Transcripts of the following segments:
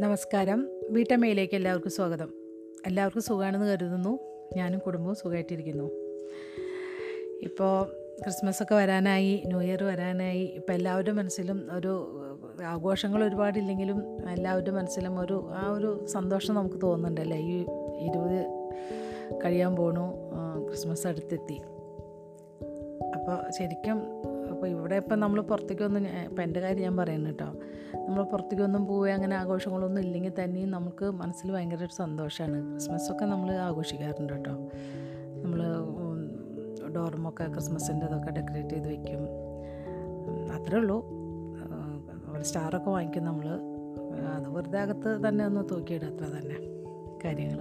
നമസ്കാരം. വീട്ടമ്മയിലേക്ക് എല്ലാവർക്കും സ്വാഗതം. എല്ലാവർക്കും സുഖമാണെന്ന് കരുതുന്നു. ഞാനും കുടുംബവും സുഖമായിട്ടിരിക്കുന്നു. ഇപ്പോൾ ക്രിസ്മസൊക്കെ വരാനായി ന്യൂ ഇയർ വരാനായി. ഇപ്പോൾ എല്ലാവരുടെ മനസ്സിലും ഒരു ആഘോഷങ്ങൾ ഒരുപാടില്ലെങ്കിലും എല്ലാവരുടെ മനസ്സിലും ഒരു ആ ഒരു സന്തോഷം നമുക്ക് തോന്നുന്നുണ്ടല്ലേ ഈ ഇരുപത് കഴിയാൻ പോണു ക്രിസ്മസ് അടുത്തെത്തി. അപ്പോൾ ശരിക്കും അപ്പോൾ ഇവിടെ ഇപ്പം നമ്മൾ പുറത്തേക്കൊന്നും ഇപ്പം എന്റെ കാര്യം ഞാൻ പറയുന്നു കേട്ടോ. നമ്മൾ പുറത്തേക്കൊന്നും പോവുക അങ്ങനെ ആഘോഷങ്ങളൊന്നും ഇല്ലെങ്കിൽ തന്നെയും നമുക്ക് മനസ്സിൽ ഭയങ്കര ഒരു സന്തോഷമാണ് ക്രിസ്മസൊക്കെ നമ്മൾ ആഘോഷിക്കാറുണ്ട് കേട്ടോ. നമ്മൾ ഡോർമൊക്കെ ക്രിസ്മസിന്റെ ഇതൊക്കെ ഡെക്കറേറ്റ് ചെയ്ത് വെക്കും. അത്രേ ഉള്ളൂ. സ്റ്റാറൊക്കെ വാങ്ങിക്കും നമ്മൾ അത് വെറുതെ അകത്ത് തന്നെ ഒന്ന് തൂക്കിയിടുക അത്ര തന്നെ കാര്യങ്ങൾ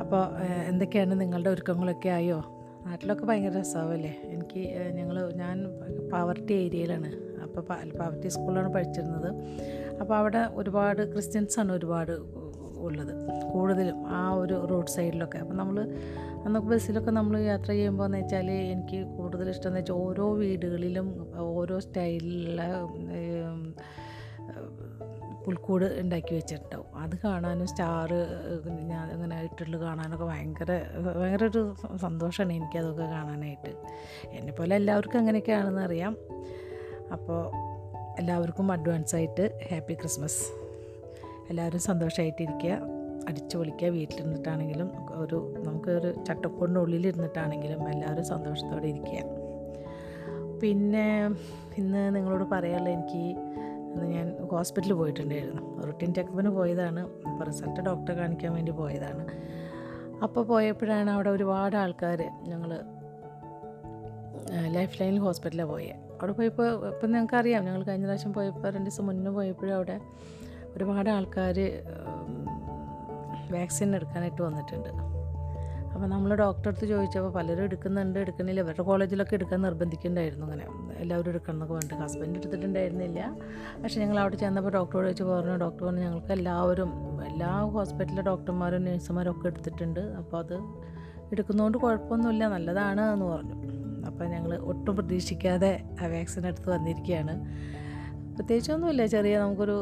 അപ്പോൾ എന്തൊക്കെയാണ് നിങ്ങളുടെ ഒരുക്കങ്ങളൊക്കെ ആയോ? നാട്ടിലൊക്കെ ഭയങ്കര രസമാവല്ലേ എനിക്ക് ഞങ്ങൾ ഞാൻ പാവർട്ടി ഏരിയയിലാണ്. അപ്പോൾ പാവർട്ടി സ്കൂളിലാണ് പഠിച്ചിരുന്നത്. അപ്പോൾ അവിടെ ഒരുപാട് ക്രിസ്ത്യൻസാണ് ഒരുപാട് ഉള്ളത് കൂടുതലും ആ ഒരു റോഡ് സൈഡിലൊക്കെ. അപ്പം നമ്മൾ അന്നൊക്കെ ബസ്സിലൊക്കെ നമ്മൾ യാത്ര ചെയ്യുമ്പോൾ എന്ന് വെച്ചാൽ എനിക്ക് കൂടുതൽ ഇഷ്ടം എന്ന് വെച്ചാൽ ഓരോ വീടുകളിലും ഓരോ സ്റ്റൈലിലുള്ള പുൽക്കൂട് ഉണ്ടാക്കി വെച്ചിട്ടുണ്ടാവും. അത് കാണാനും സ്റ്റാറ് ഞാൻ അങ്ങനെ ഇട്ടുള്ള കാണാനൊക്കെ ഭയങ്കര ഭയങ്കര ഒരു സന്തോഷമാണ് എനിക്കതൊക്കെ കാണാനായിട്ട്. എന്നെപ്പോലെ എല്ലാവർക്കും അങ്ങനെയൊക്കെയാണെന്ന് അറിയാം. അപ്പോൾ എല്ലാവർക്കും അഡ്വാൻസ് ആയിട്ട് ഹാപ്പി ക്രിസ്മസ് എല്ലാവരും സന്തോഷമായിട്ടിരിക്കുക അടിച്ചു പൊളിക്കുക. വീട്ടിലിരുന്നിട്ടാണെങ്കിലും ഒരു നമുക്കൊരു ചട്ടക്കൂടിന്റെ ഉള്ളിലിരുന്നിട്ടാണെങ്കിലും എല്ലാവരും സന്തോഷത്തോടെ ഇരിക്കുക. പിന്നെ ഇന്ന് നിങ്ങളോട് പറയാനുള്ള എനിക്ക് ഇന്ന് ഞാൻ ഹോസ്പിറ്റലിൽ പോയിട്ടുണ്ടായിരുന്നു. റുട്ടീൻ ചെക്കപ്പിന് പോയതാണ്. അപ്പോൾ റിസൾട്ട് ഡോക്ടറെ കാണിക്കാൻ വേണ്ടി പോയതാണ്. അപ്പോൾ പോയപ്പോഴാണ് അവിടെ ഒരുപാട് ആൾക്കാർ ഞങ്ങൾ ലൈഫ് ലൈനിൽ ഹോസ്പിറ്റലിൽ പോയത് അവിടെ പോയപ്പോൾ ഇപ്പം ഞങ്ങൾക്കറിയാം ഞങ്ങൾ കഴിഞ്ഞ പ്രാവശ്യം പോയപ്പോൾ രണ്ട് ദിവസം മുന്നേ പോയപ്പോഴും അവിടെ ഒരുപാട് ആൾക്കാർ വാക്സിൻ എടുക്കാനായിട്ട് വന്നിട്ടുണ്ട്. അപ്പോൾ നമ്മൾ ഡോക്ടറെ അടുത്ത് ചോദിച്ചപ്പോൾ പലരും എടുക്കുന്നുണ്ട് എടുക്കുന്നില്ല. ഇവരുടെ കോളേജിലൊക്കെ എടുക്കാൻ നിർബന്ധിക്കുന്നുണ്ടായിരുന്നു അങ്ങനെ. എല്ലാവരും എടുക്കണം എന്നൊക്കെ പറഞ്ഞിട്ട്. ഹസ്ബൻഡ് എടുത്തിട്ടുണ്ടായിരുന്നില്ല. പക്ഷേ ഞങ്ങൾ അവിടെ ചെന്നപ്പോൾ ഡോക്ടറോട് ചോദിച്ച് പറഞ്ഞു ഡോക്ടർ പറഞ്ഞു ഞങ്ങൾക്ക് എല്ലാവരും എല്ലാ ഹോസ്പിറ്റലിലെ ഡോക്ടർമാരും നേഴ്സുമാരും ഒക്കെ എടുത്തിട്ടുണ്ട്. അപ്പോൾ അത് എടുക്കുന്നതുകൊണ്ട് കുഴപ്പമൊന്നുമില്ല നല്ലതാണ് എന്ന് പറഞ്ഞു. അപ്പോൾ ഞങ്ങൾ ഒട്ടും പ്രതീക്ഷിക്കാതെ ആ വാക്സിൻ എടുത്ത് വന്നിരിക്കുകയാണ്. പ്രത്യേകിച്ചൊന്നുമില്ല. ചെറിയ നമുക്കൊരു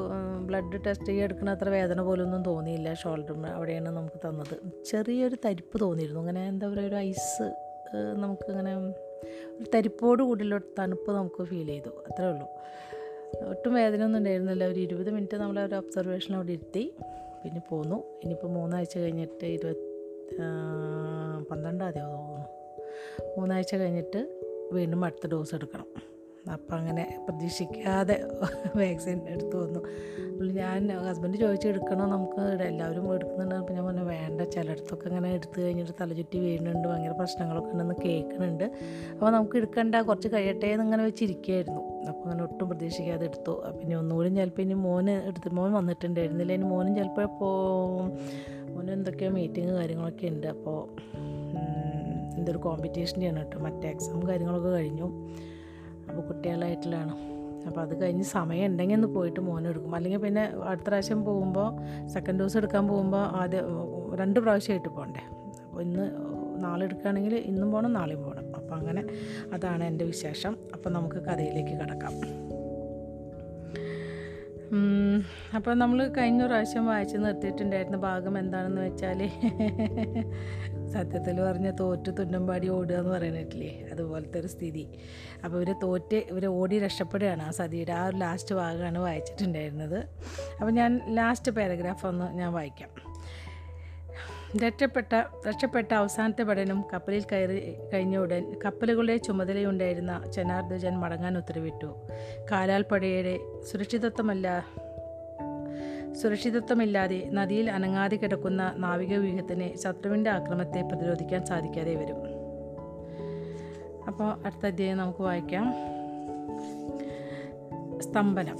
ബ്ലഡ് ടെസ്റ്റ് ചെയ്ത് എടുക്കുന്ന അത്ര വേദന പോലൊന്നും തോന്നിയില്ല. ഷോൾഡറിന് അവിടെയാണ് നമുക്ക് തന്നത്. ചെറിയൊരു തരിപ്പ് തോന്നിയിരുന്നു. അങ്ങനെ എന്താ പറയുക ഒരു ഐസ് നമുക്കിങ്ങനെ ഒരു തരിപ്പോട് കൂടിയുള്ള തണുപ്പ് നമുക്ക് ഫീൽ ചെയ്തു. അത്രേ ഉള്ളൂ. ഒട്ടും വേദന ഒന്നും ഉണ്ടായിരുന്നില്ല. ഒരു ഇരുപത് മിനിറ്റ് നമ്മൾ ഒരു ഒബ്സർവേഷൻ അവിടെ ഇരുത്തി. പിന്നെ പോന്നു. ഇനിയിപ്പോൾ മൂന്നാഴ്ച കഴിഞ്ഞിട്ട് ഇരുപത് പന്ത്രണ്ടാം തീയതി തോന്നുന്നു. മൂന്നാഴ്ച കഴിഞ്ഞിട്ട് വീണ്ടും അടുത്ത ഡോസ് എടുക്കണം. അപ്പം അങ്ങനെ പ്രതീക്ഷിക്കാതെ വാക്സിൻ എടുത്തു വന്നു. ഞാൻ ഹസ്ബൻഡ് ചോദിച്ചു എടുക്കണോ നമുക്ക് എല്ലാവരും എടുക്കുന്നുണ്ട്. ഞാൻ പറഞ്ഞു വേണ്ട ചിലയിടത്തൊക്കെ ഇങ്ങനെ എടുത്തു കഴിഞ്ഞിട്ട് തലചുറ്റി വീഴുന്നുണ്ട് ഭയങ്കര പ്രശ്നങ്ങളൊക്കെ ഉണ്ടെന്ന് കേൾക്കുന്നുണ്ട്. അപ്പോൾ നമുക്ക് എടുക്കണ്ട കുറച്ച് കഴിയട്ടെ എന്ന് ഇങ്ങനെ വെച്ചിരിക്കുകയായിരുന്നു. അപ്പോൾ അങ്ങനെ ഒട്ടും പ്രതീക്ഷിക്കാതെ എടുത്തു. പിന്നെ ഒന്നുകൂടി ചിലപ്പോൾ ഇനി മോന് എടുത്ത് മോൻ വന്നിട്ടുണ്ടായിരുന്നില്ല. ഇനി മോനും ചിലപ്പോൾ ഇപ്പോൾ മോന് എന്തൊക്കെയോ മീറ്റിംഗ് കാര്യങ്ങളൊക്കെ ഉണ്ട്. അപ്പോൾ എന്തൊരു കോമ്പറ്റീഷന്റെയാണ് കേട്ടോ. മറ്റേ എക്സാം കാര്യങ്ങളൊക്കെ കഴിഞ്ഞു. അപ്പോൾ കുട്ടികളായിട്ടുള്ളതാണ്. അപ്പോൾ അത് കഴിഞ്ഞ് സമയം ഉണ്ടെങ്കിൽ ഒന്ന് പോയിട്ട് മോനെ എടുക്കും. അല്ലെങ്കിൽ പിന്നെ അടുത്ത പ്രാവശ്യം പോകുമ്പോൾ സെക്കൻഡ് ഡോസ് എടുക്കാൻ പോകുമ്പോൾ ആദ്യം രണ്ട് പ്രാവശ്യമായിട്ട് പോകണ്ടേ. അപ്പോൾ ഇന്ന് നാളെ എടുക്കുകയാണെങ്കിൽ ഇന്നും പോകണം നാളെയും പോകണം. അപ്പോൾ അങ്ങനെ അതാണ് എന്റെ വിശേഷം. അപ്പോൾ നമുക്ക് കഥയിലേക്ക് കിടക്കാം. അപ്പോൾ നമ്മൾ കഴിഞ്ഞ പ്രാവശ്യം വായിച്ച് നിർത്തിയിട്ടുണ്ടായിരുന്ന ഭാഗം എന്താണെന്ന് വെച്ചാൽ സത്യത്തിൽ പറഞ്ഞ തോറ്റ് തുന്നമ്പാടി ഓടുക എന്ന് പറയുന്നില്ലേ? അതുപോലത്തെ ഒരു സ്ഥിതി. അപ്പോൾ ഇവർ തോറ്റ് ഇവർ ഓടി രക്ഷപ്പെടുകയാണ് ആ സതിയുടെ ആ ഒരു ലാസ്റ്റ് ഭാഗമാണ് വായിച്ചിട്ടുണ്ടായിരുന്നത്. അപ്പോൾ ഞാൻ ലാസ്റ്റ് പാരഗ്രാഫ് ഒന്ന് ഞാൻ വായിക്കാം. രക്ഷപ്പെട്ട രക്ഷപ്പെട്ട അവസാനത്തെ പഠനം കപ്പലിൽ കയറി കഴിഞ്ഞ ഉടൻ കപ്പലുകളുടെ ചുമതലയുണ്ടായിരുന്ന ജനാർദ്ദജൻ മടങ്ങാൻ ഉത്തരവിട്ടു. കാലാൽപ്പടയുടെ സുരക്ഷിതത്വമല്ല സുരക്ഷിതത്വമില്ലാതെ നദിയിൽ അനങ്ങാതെ കിടക്കുന്ന നാവിക വ്യൂഹത്തിന് ശത്രുവിന്റെ ആക്രമണത്തെ പ്രതിരോധിക്കാൻ സാധിക്കാതെ വരും. അപ്പോൾ അടുത്ത അധ്യായം നമുക്ക് വായിക്കാം. സ്തംഭനം.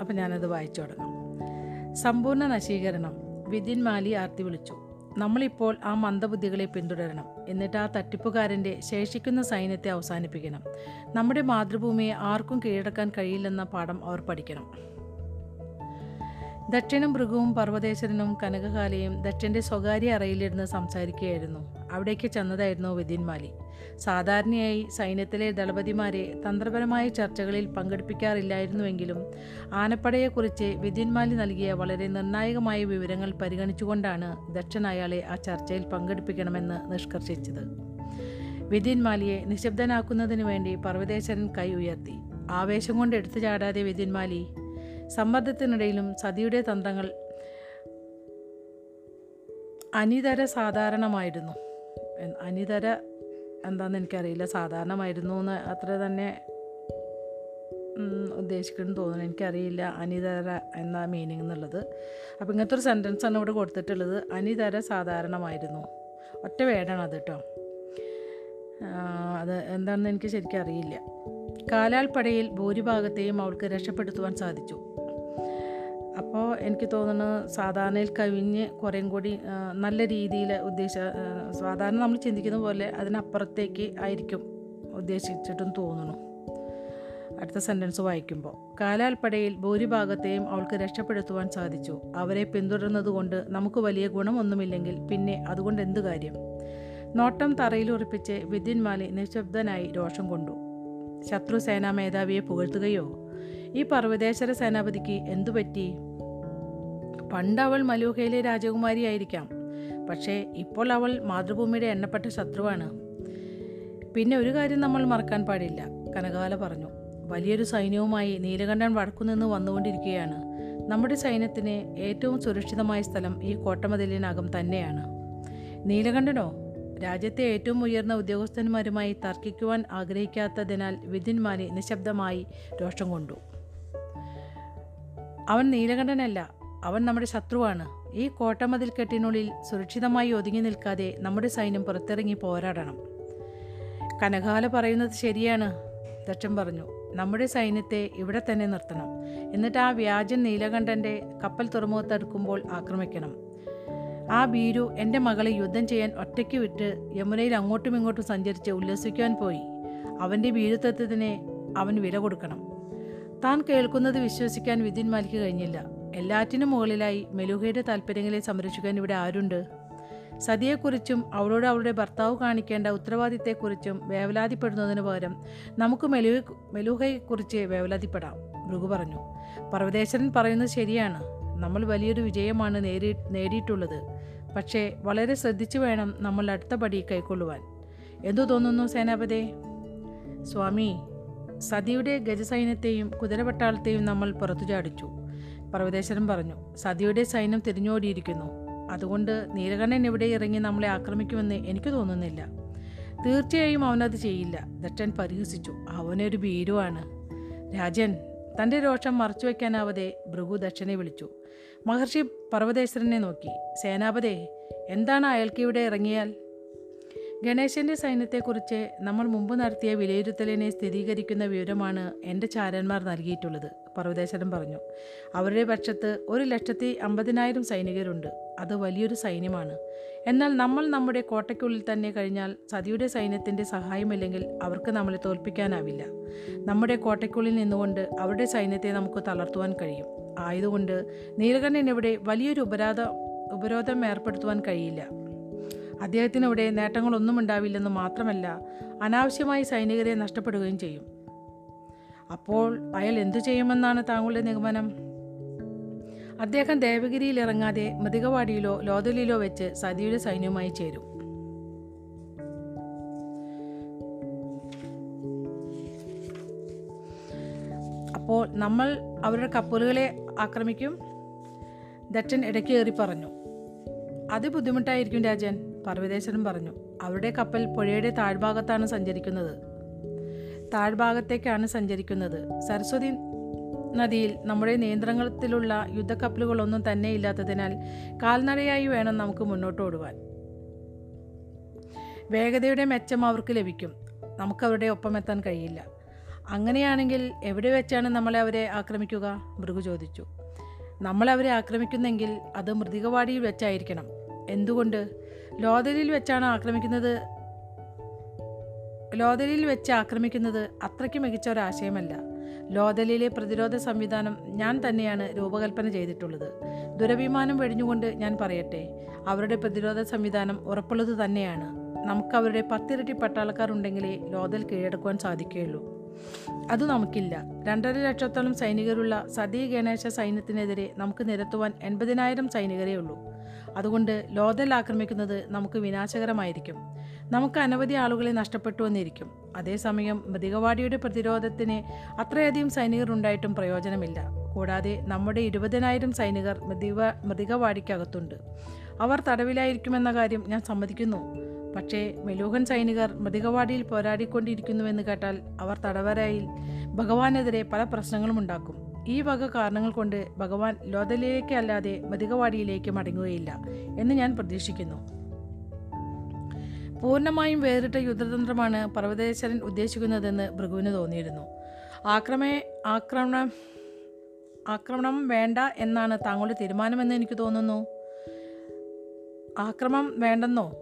അപ്പോൾ ഞാനത് വായിച്ചു തുടങ്ങാം. സമ്പൂർണ നശീകരണം. വിതിൻ മാലി ആർത്തി വിളിച്ചു. നമ്മളിപ്പോൾ ആ മന്ദബുദ്ധികളെ പിന്തുടരണം. എന്നിട്ട് ആ തട്ടിപ്പുകാരന്റെ ശേഷിക്കുന്ന സൈന്യത്തെ അവസാനിപ്പിക്കണം. നമ്മുടെ മാതൃഭൂമിയെ ആർക്കും കീഴടക്കാൻ കഴിയില്ലെന്ന പാഠം അവർ പഠിക്കണം. ദക്ഷനും ഭൃഗവും പർവതേശ്വരനും കനകകാലയും ദക്ഷന്റെ സ്വകാര്യ അറയിലിരുന്ന് സംസാരിക്കുകയായിരുന്നു. അവിടേക്ക് ചെന്നതായിരുന്നു വിതിൻമാലി സാധാരണയായി സൈന്യത്തിലെ ദളപതിമാരെ തന്ത്രപരമായ ചർച്ചകളിൽ പങ്കെടുപ്പിക്കാറില്ലായിരുന്നുവെങ്കിലും ആനപ്പടയെക്കുറിച്ച് വിതിൻമാലി നൽകിയ വളരെ നിർണായകമായ വിവരങ്ങൾ പരിഗണിച്ചുകൊണ്ടാണ് ദക്ഷൻ അയാളെ ആ ചർച്ചയിൽ പങ്കെടുപ്പിക്കണമെന്ന് നിഷ്കർഷിച്ചത്. വിതിൻമാലിയെ നിശബ്ദനാക്കുന്നതിനു വേണ്ടി പർവതേശ്വരൻ കൈ ഉയർത്തി. ആവേശം കൊണ്ട് എടുത്തു ചാടാതെ വിതിൻമാലി സമ്മർദ്ദത്തിനിടയിലും സതിയുടെ തന്ത്രങ്ങൾ അനിതര സാധാരണമായിരുന്നു. അനിതര എന്താണെന്ന് എനിക്കറിയില്ല. സാധാരണമായിരുന്നു എന്ന് അത്ര തന്നെ ഉദ്ദേശിക്കുന്നു തോന്നുന്നു. എനിക്കറിയില്ല അനിതര എന്ന മീനിങ് എന്നുള്ളത്. അപ്പോൾ ഇങ്ങനത്തെ ഒരു സെന്റൻസാണ് ഇവിടെ കൊടുത്തിട്ടുള്ളത്. അനിതര സാധാരണമായിരുന്നു. ഒറ്റ വേടാണ് അത് കേട്ടോ അത് എന്താണെന്ന് എനിക്ക് ശരിക്കും അറിയില്ല. കാലാൾപ്പടയിൽ ഭൂരിഭാഗത്തെയും അവൾക്ക് രക്ഷപ്പെടുത്തുവാൻ സാധിച്ചു. അപ്പോൾ എനിക്ക് തോന്നുന്നത് സാധാരണയിൽ കവിഞ്ഞ് കുറേം കൂടി നല്ല രീതിയിൽ ഉദ്ദേശ സാധാരണ നമ്മൾ ചിന്തിക്കുന്ന പോലെ അതിനപ്പുറത്തേക്ക് ആയിരിക്കും ഉദ്ദേശിച്ചിട്ടും തോന്നുന്നു. അടുത്ത സെന്റൻസ് വായിക്കുമ്പോൾ കാലാൽപ്പടയിൽ ഭൂരിഭാഗത്തെയും അവൾക്ക് രക്ഷപ്പെടുത്തുവാൻ സാധിച്ചു. അവരെ പിന്തുടർന്നതുകൊണ്ട് നമുക്ക് വലിയ ഗുണമൊന്നുമില്ലെങ്കിൽ പിന്നെ അതുകൊണ്ട് എന്ത് കാര്യം? നോട്ടം തറയിൽ ഉറപ്പിച്ച് വിദ്യന്മാലി നിശബ്ദനായി രോഷം കൊണ്ടു. ശത്രു സേനാ മേധാവിയെ പുകഴ്ത്തുകയോ? ഈ പർവതേശ്വര സേനാപതിക്ക് എന്തുപറ്റി പണ്ട് അവൾ മലൂഹയിലെ രാജകുമാരിയായിരിക്കാം. പക്ഷേ ഇപ്പോൾ അവൾ മാതൃഭൂമിയുടെ എണ്ണപ്പെട്ട ശത്രുവാണ്. പിന്നെ ഒരു കാര്യം നമ്മൾ മറക്കാൻ പാടില്ല കനകാല പറഞ്ഞു. വലിയൊരു സൈന്യവുമായി നീലകണ്ഠൻ വടക്കുനിന്ന് വന്നുകൊണ്ടിരിക്കുകയാണ്. നമ്മുടെ സൈന്യത്തിന് ഏറ്റവും സുരക്ഷിതമായ സ്ഥലം ഈ കോട്ടമതിലിനകം തന്നെയാണ്. നീലകണ്ഠനോ? രാജ്യത്തെ ഏറ്റവും ഉയർന്ന ഉദ്യോഗസ്ഥന്മാരുമായി തർക്കിക്കുവാൻ ആഗ്രഹിക്കാത്തതിനാൽ വിധിന്മാരെ നിശബ്ദമായി രോഷം കൊണ്ടു. അവൻ നീലകണ്ഠനല്ല അവൻ നമ്മുടെ ശത്രുവാണ്. ഈ കോട്ടമതിൽ കെട്ടിനുള്ളിൽ സുരക്ഷിതമായി ഒതുങ്ങി നിൽക്കാതെ നമ്മുടെ സൈന്യം പുറത്തിറങ്ങി പോരാടണം. കനകാല പറയുന്നത് ശരിയാണ് ദക്ഷൻ പറഞ്ഞു. നമ്മുടെ സൈന്യത്തെ ഇവിടെ തന്നെ നിർത്തണം. എന്നിട്ട് ആ വ്യാജൻ നീലകണ്ഠന്റെ കപ്പൽ തുറമുഖത്തടുക്കുമ്പോൾ ആക്രമിക്കണം. ആ ഭീരു എന്റെ മകളെ യുദ്ധം ചെയ്യാൻ ഒറ്റയ്ക്ക് വിട്ട് യമുനയിൽ അങ്ങോട്ടും ഇങ്ങോട്ടും സഞ്ചരിച്ച് ഉല്ലസിക്കാൻ പോയി. അവന്റെ ഭീരുത്വത്തിന് അവൻ വില കൊടുക്കണം. താൻ കേൾക്കുന്നത് വിശ്വസിക്കാൻ വിധിൻ മാലിക്ക് കഴിഞ്ഞില്ല. എല്ലാറ്റിനും മുകളിലായി മെലുഹയുടെ താല്പര്യങ്ങളെ സംരക്ഷിക്കാൻ ഇവിടെ ആരുണ്ട്? സതിയെക്കുറിച്ചും അവളോട് അവളുടെ ഭർത്താവ് കാണിക്കേണ്ട ഉത്തരവാദിത്തെക്കുറിച്ചും വേവലാതിപ്പെടുന്നതിന് പകരം നമുക്ക് മെലു മെലുഹയെക്കുറിച്ച് വേവലാതിപ്പെടാം ഭൃഗു പറഞ്ഞു. പർവതേശ്വരൻ പറയുന്നത് ശരിയാണ്. നമ്മൾ വലിയൊരു വിജയമാണ് നേടി നേടിയിട്ടുള്ളത്. പക്ഷേ വളരെ ശ്രദ്ധിച്ചു വേണം നമ്മൾ അടുത്ത പടി കൈക്കൊള്ളുവാൻ. എന്തു തോന്നുന്നു സേനാപതി? സ്വാമി സതിയുടെ ഗജസൈന്യത്തെയും കുതിരപട്ടാളത്തെയും നമ്മൾ പുറത്തു ചാടിച്ചു. പർവതേശ്വരൻ പറഞ്ഞു സതിയുടെ സൈന്യം തിരിഞ്ഞോടിയിരിക്കുന്നു. അതുകൊണ്ട് നീലകണ്ഠൻ ഇവിടെ ഇറങ്ങി നമ്മളെ ആക്രമിക്കുമെന്ന് എനിക്ക് തോന്നുന്നില്ല. തീർച്ചയായും അവനത് ചെയ്യില്ല. ദട്ടൻ പരിഹസിച്ചു. അവനൊരു ഭീരുവാണ്. രാജൻ തന്റെ രോഷം മറച്ചു വയ്ക്കാനാവതെ ഭൃഗു ദക്ഷനെ വിളിച്ചു. മഹർഷി പർവതേശ്വരനെ നോക്കി. സേനാപതേ എന്താണ് അയാൾക്ക് ഇവിടെ ഇറങ്ങിയാൽ? ഗണേശന്റെ സൈന്യത്തെക്കുറിച്ച് നമ്മൾ മുമ്പ് നടത്തിയ വിലയിരുത്തലിനെ സ്ഥിരീകരിക്കുന്ന വിവരമാണ് എന്റെ ചാരന്മാർ നൽകിയിട്ടുള്ളത് പർവതേശ്വരൻ പറഞ്ഞു. അവരുടെ പക്ഷത്ത് ഒരു ലക്ഷത്തി അമ്പതിനായിരം സൈനികരുണ്ട്. അത് വലിയൊരു സൈന്യമാണ്. എന്നാൽ നമ്മൾ നമ്മുടെ കോട്ടയ്ക്കുള്ളിൽ തന്നെ കഴിഞ്ഞാൽ സതിയുടെ സൈന്യത്തിന്റെ സഹായമില്ലെങ്കിൽ അവർക്ക് നമ്മളെ തോൽപ്പിക്കാനാവില്ല. നമ്മുടെ കോട്ടയ്ക്കുള്ളിൽ നിന്നുകൊണ്ട് അവരുടെ സൈന്യത്തെ നമുക്ക് തളർത്തുവാൻ കഴിയും. ആയതുകൊണ്ട് നീലകണ്ഠൻ ഇവിടെ വലിയൊരു ഉപരാധ ഉപരോധം ഏർപ്പെടുത്തുവാൻ കഴിയില്ല. അദ്ദേഹത്തിന് ഇവിടെ നേട്ടങ്ങളൊന്നും ഉണ്ടാവില്ലെന്ന് മാത്രമല്ല അനാവശ്യമായി സൈനികരെ നഷ്ടപ്പെടുകയും ചെയ്യും. അപ്പോൾ അയാൾ എന്തു ചെയ്യുമെന്നാണ് താങ്കളുടെ നിഗമനം? അദ്ദേഹം ദേവഗിരിയിൽ ഇറങ്ങാതെ മൃതികവാടിയിലോ ലോതലിലോ വെച്ച് സതിയുടെ സൈന്യവുമായി ചേരും. അപ്പോൾ നമ്മൾ അവരുടെ കപ്പലുകളെ ആക്രമിക്കും. ദറ്റൻ കയറി പറഞ്ഞു. അത് ബുദ്ധിമുട്ടായിരിക്കും രാജൻ. പർവതേശ്വരൻ പറഞ്ഞു അവരുടെ കപ്പൽ പുഴയുടെ താഴ്ഭാഗത്താണ് സഞ്ചരിക്കുന്നത്. താഴ്ഭാഗത്തേക്കാണ് സഞ്ചരിക്കുന്നത്. സരസ്വതി നദിയിൽ നമ്മുടെ നിയന്ത്രണത്തിലുള്ള യുദ്ധക്കപ്പലുകളൊന്നും തന്നെ ഇല്ലാത്തതിനാൽ കാൽനടയായി വേണം നമുക്ക് മുന്നോട്ട് ഓടുവാൻ. വേഗതയുടെ മെച്ചം അവർക്ക് ലഭിക്കും. നമുക്ക് അവരുടെ ഒപ്പം എത്താൻ കഴിയില്ല. അങ്ങനെയാണെങ്കിൽ എവിടെ വെച്ചാണ് നമ്മളെ അവരെ ആക്രമിക്കുക? മൃഗു ചോദിച്ചു. നമ്മളവരെ ആക്രമിക്കുന്നെങ്കിൽ അത് മൃതികവാടിയിൽ വെച്ചായിരിക്കണം. എന്തുകൊണ്ട്? ലോതലിൽ വെച്ചാണ് ആക്രമിക്കുന്നത്. ലോതലിൽ വെച്ച് ആക്രമിക്കുന്നത് അത്രയ്ക്ക് മികച്ച ഒരാശയമല്ല ലോതലിലെ പ്രതിരോധ സംവിധാനം ഞാൻ തന്നെയാണ് രൂപകൽപ്പന ചെയ്തിട്ടുള്ളത്. ദുരഭിമാനം വെടിഞ്ഞുകൊണ്ട് ഞാൻ പറയട്ടെ അവരുടെ പ്രതിരോധ സംവിധാനം ഉറപ്പുള്ളത് തന്നെയാണ്. നമുക്ക് അവരുടെ പത്തിരട്ടി പട്ടാളക്കാർ ഉണ്ടെങ്കിലേ ലോതൽ കീഴടക്കുവാൻ സാധിക്കുകയുള്ളൂ. അത് നമുക്കില്ല. രണ്ടര ലക്ഷത്തോളം സൈനികരുള്ള സതീ ഗണേശ സൈന്യത്തിനെതിരെ നമുക്ക് നിരത്തുവാൻ എൺപതിനായിരം സൈനികരേ ഉള്ളൂ. അതുകൊണ്ട് ലോതൽ ആക്രമിക്കുന്നത് നമുക്ക് വിനാശകരമായിരിക്കും. നമുക്ക് അനവധി ആളുകളെ നഷ്ടപ്പെട്ടു വന്നിരിക്കും. അതേസമയം മൃതികവാടിയുടെ പ്രതിരോധത്തിന് അത്രയധികം സൈനികർ ഉണ്ടായിട്ടും പ്രയോജനമില്ല. കൂടാതെ നമ്മുടെ ഇരുപതിനായിരം സൈനികർ മൃതിക മൃതികവാടിക്കകത്തുണ്ട് അവർ തടവിലായിരിക്കുമെന്ന കാര്യം ഞാൻ സമ്മതിക്കുന്നു. പക്ഷേ മെലൂഹൻ സൈനികർ മൃതികവാടിയിൽ പോരാടിക്കൊണ്ടിരിക്കുന്നുവെന്ന് കേട്ടാൽ അവർ തടവരയിൽ ഭഗവാനെതിരെ പല പ്രശ്നങ്ങളും ഉണ്ടാക്കും. ഈ വക കാരണങ്ങൾ കൊണ്ട് ഭഗവാൻ ലോതലിലേക്ക് അല്ലാതെ മൃതികവാടിയിലേക്ക് മടങ്ങുകയില്ല എന്ന് ഞാൻ പ്രതീക്ഷിക്കുന്നു. പൂർണമായും വേറിട്ട യുദ്ധതന്ത്രമാണ് പർവതേശ്വരൻ ഉദ്ദേശിക്കുന്നതെന്ന് ഭൃഗുവിന് തോന്നിയിരുന്നു. ആക്രമേ ആക്രമണം ആക്രമണം വേണ്ട എന്നാണ് താങ്കളുടെ തീരുമാനമെന്ന് എനിക്ക് തോന്നുന്നു? ആക്രമം വേണ്ടെന്നോ?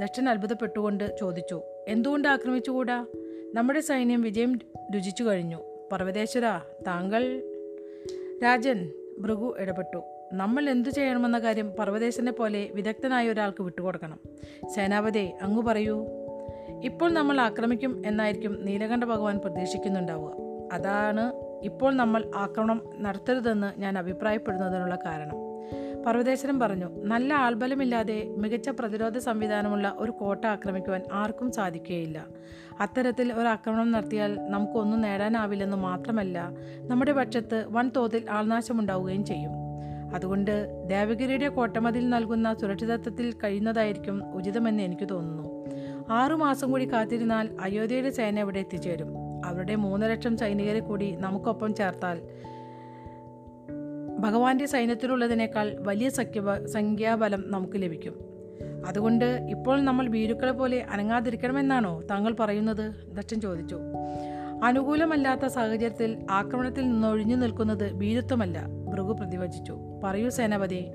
ദക്ഷൻ അത്ഭുതപ്പെട്ടുകൊണ്ട് ചോദിച്ചു എന്തുകൊണ്ട് ആക്രമിച്ചുകൂടാ? നമ്മുടെ സൈന്യം വിജയം രുചിച്ചു കഴിഞ്ഞു. പർവതേശ്വര താങ്കൾ രാജൻ ഭൃഗു ഇടപെട്ടു. നമ്മൾ എന്തു ചെയ്യണമെന്ന കാര്യം പർവതേശനെ പോലെ വിദഗ്ധനായ ഒരാൾക്ക് വിട്ടുകൊടുക്കണം. സേനാപതി അങ്ങു പറയൂ. ഇപ്പോൾ നമ്മൾ ആക്രമിക്കും എന്നായിരിക്കും നീലകണ്ഠ ഭഗവാൻ പ്രതീക്ഷിക്കുന്നുണ്ടാവുക. അതാണ് ഇപ്പോൾ നമ്മൾ ആക്രമണം നടത്തരുതെന്ന് ഞാൻ അഭിപ്രായപ്പെടുന്നതിനുള്ള കാരണം. പർവതേശ്വരൻ പറഞ്ഞു നല്ല ആൾബലമില്ലാതെ മികച്ച പ്രതിരോധ സംവിധാനമുള്ള ഒരു കോട്ട ആക്രമിക്കുവാൻ ആർക്കും സാധിക്കുകയില്ല. അത്തരത്തിൽ ഒരു ആക്രമണം നടത്തിയാൽ നമുക്കൊന്നും നേടാനാവില്ലെന്ന് മാത്രമല്ല നമ്മുടെ പക്ഷത്ത് വൻതോതിൽ ആൾനാശമുണ്ടാവുകയും ചെയ്യും. അതുകൊണ്ട് ദേവഗിരിയുടെ കോട്ടമതിൽ നൽകുന്ന സുരക്ഷിതത്വത്തിൽ കഴിയുന്നതായിരിക്കും ഉചിതമെന്ന് എനിക്ക് തോന്നുന്നു. ആറുമാസം കൂടി കാത്തിരുന്നാൽ അയോധ്യയുടെ സേന ഇവിടെ എത്തിച്ചേരും. അവരുടെ മൂന്ന് ലക്ഷം സൈനികരെ കൂടി നമുക്കൊപ്പം ചേർത്താൽ ഭഗവാന്റെ സൈന്യത്തിലുള്ളതിനേക്കാൾ വലിയ സഖ്യ സംഖ്യാബലം നമുക്ക് ലഭിക്കും. അതുകൊണ്ട് ഇപ്പോൾ നമ്മൾ ഭീരുക്കളെ പോലെ അനങ്ങാതിരിക്കണമെന്നാണോ താങ്കൾ പറയുന്നത്? ദക്ഷൻ ചോദിച്ചു. അനുകൂലമല്ലാത്ത സാഹചര്യത്തിൽ ആക്രമണത്തിൽ നിന്നൊഴിഞ്ഞു നിൽക്കുന്നത് ഭീരുത്വമല്ല ഭൃഗു പ്രതിവചിച്ചു. പറയൂ സേനാപതി.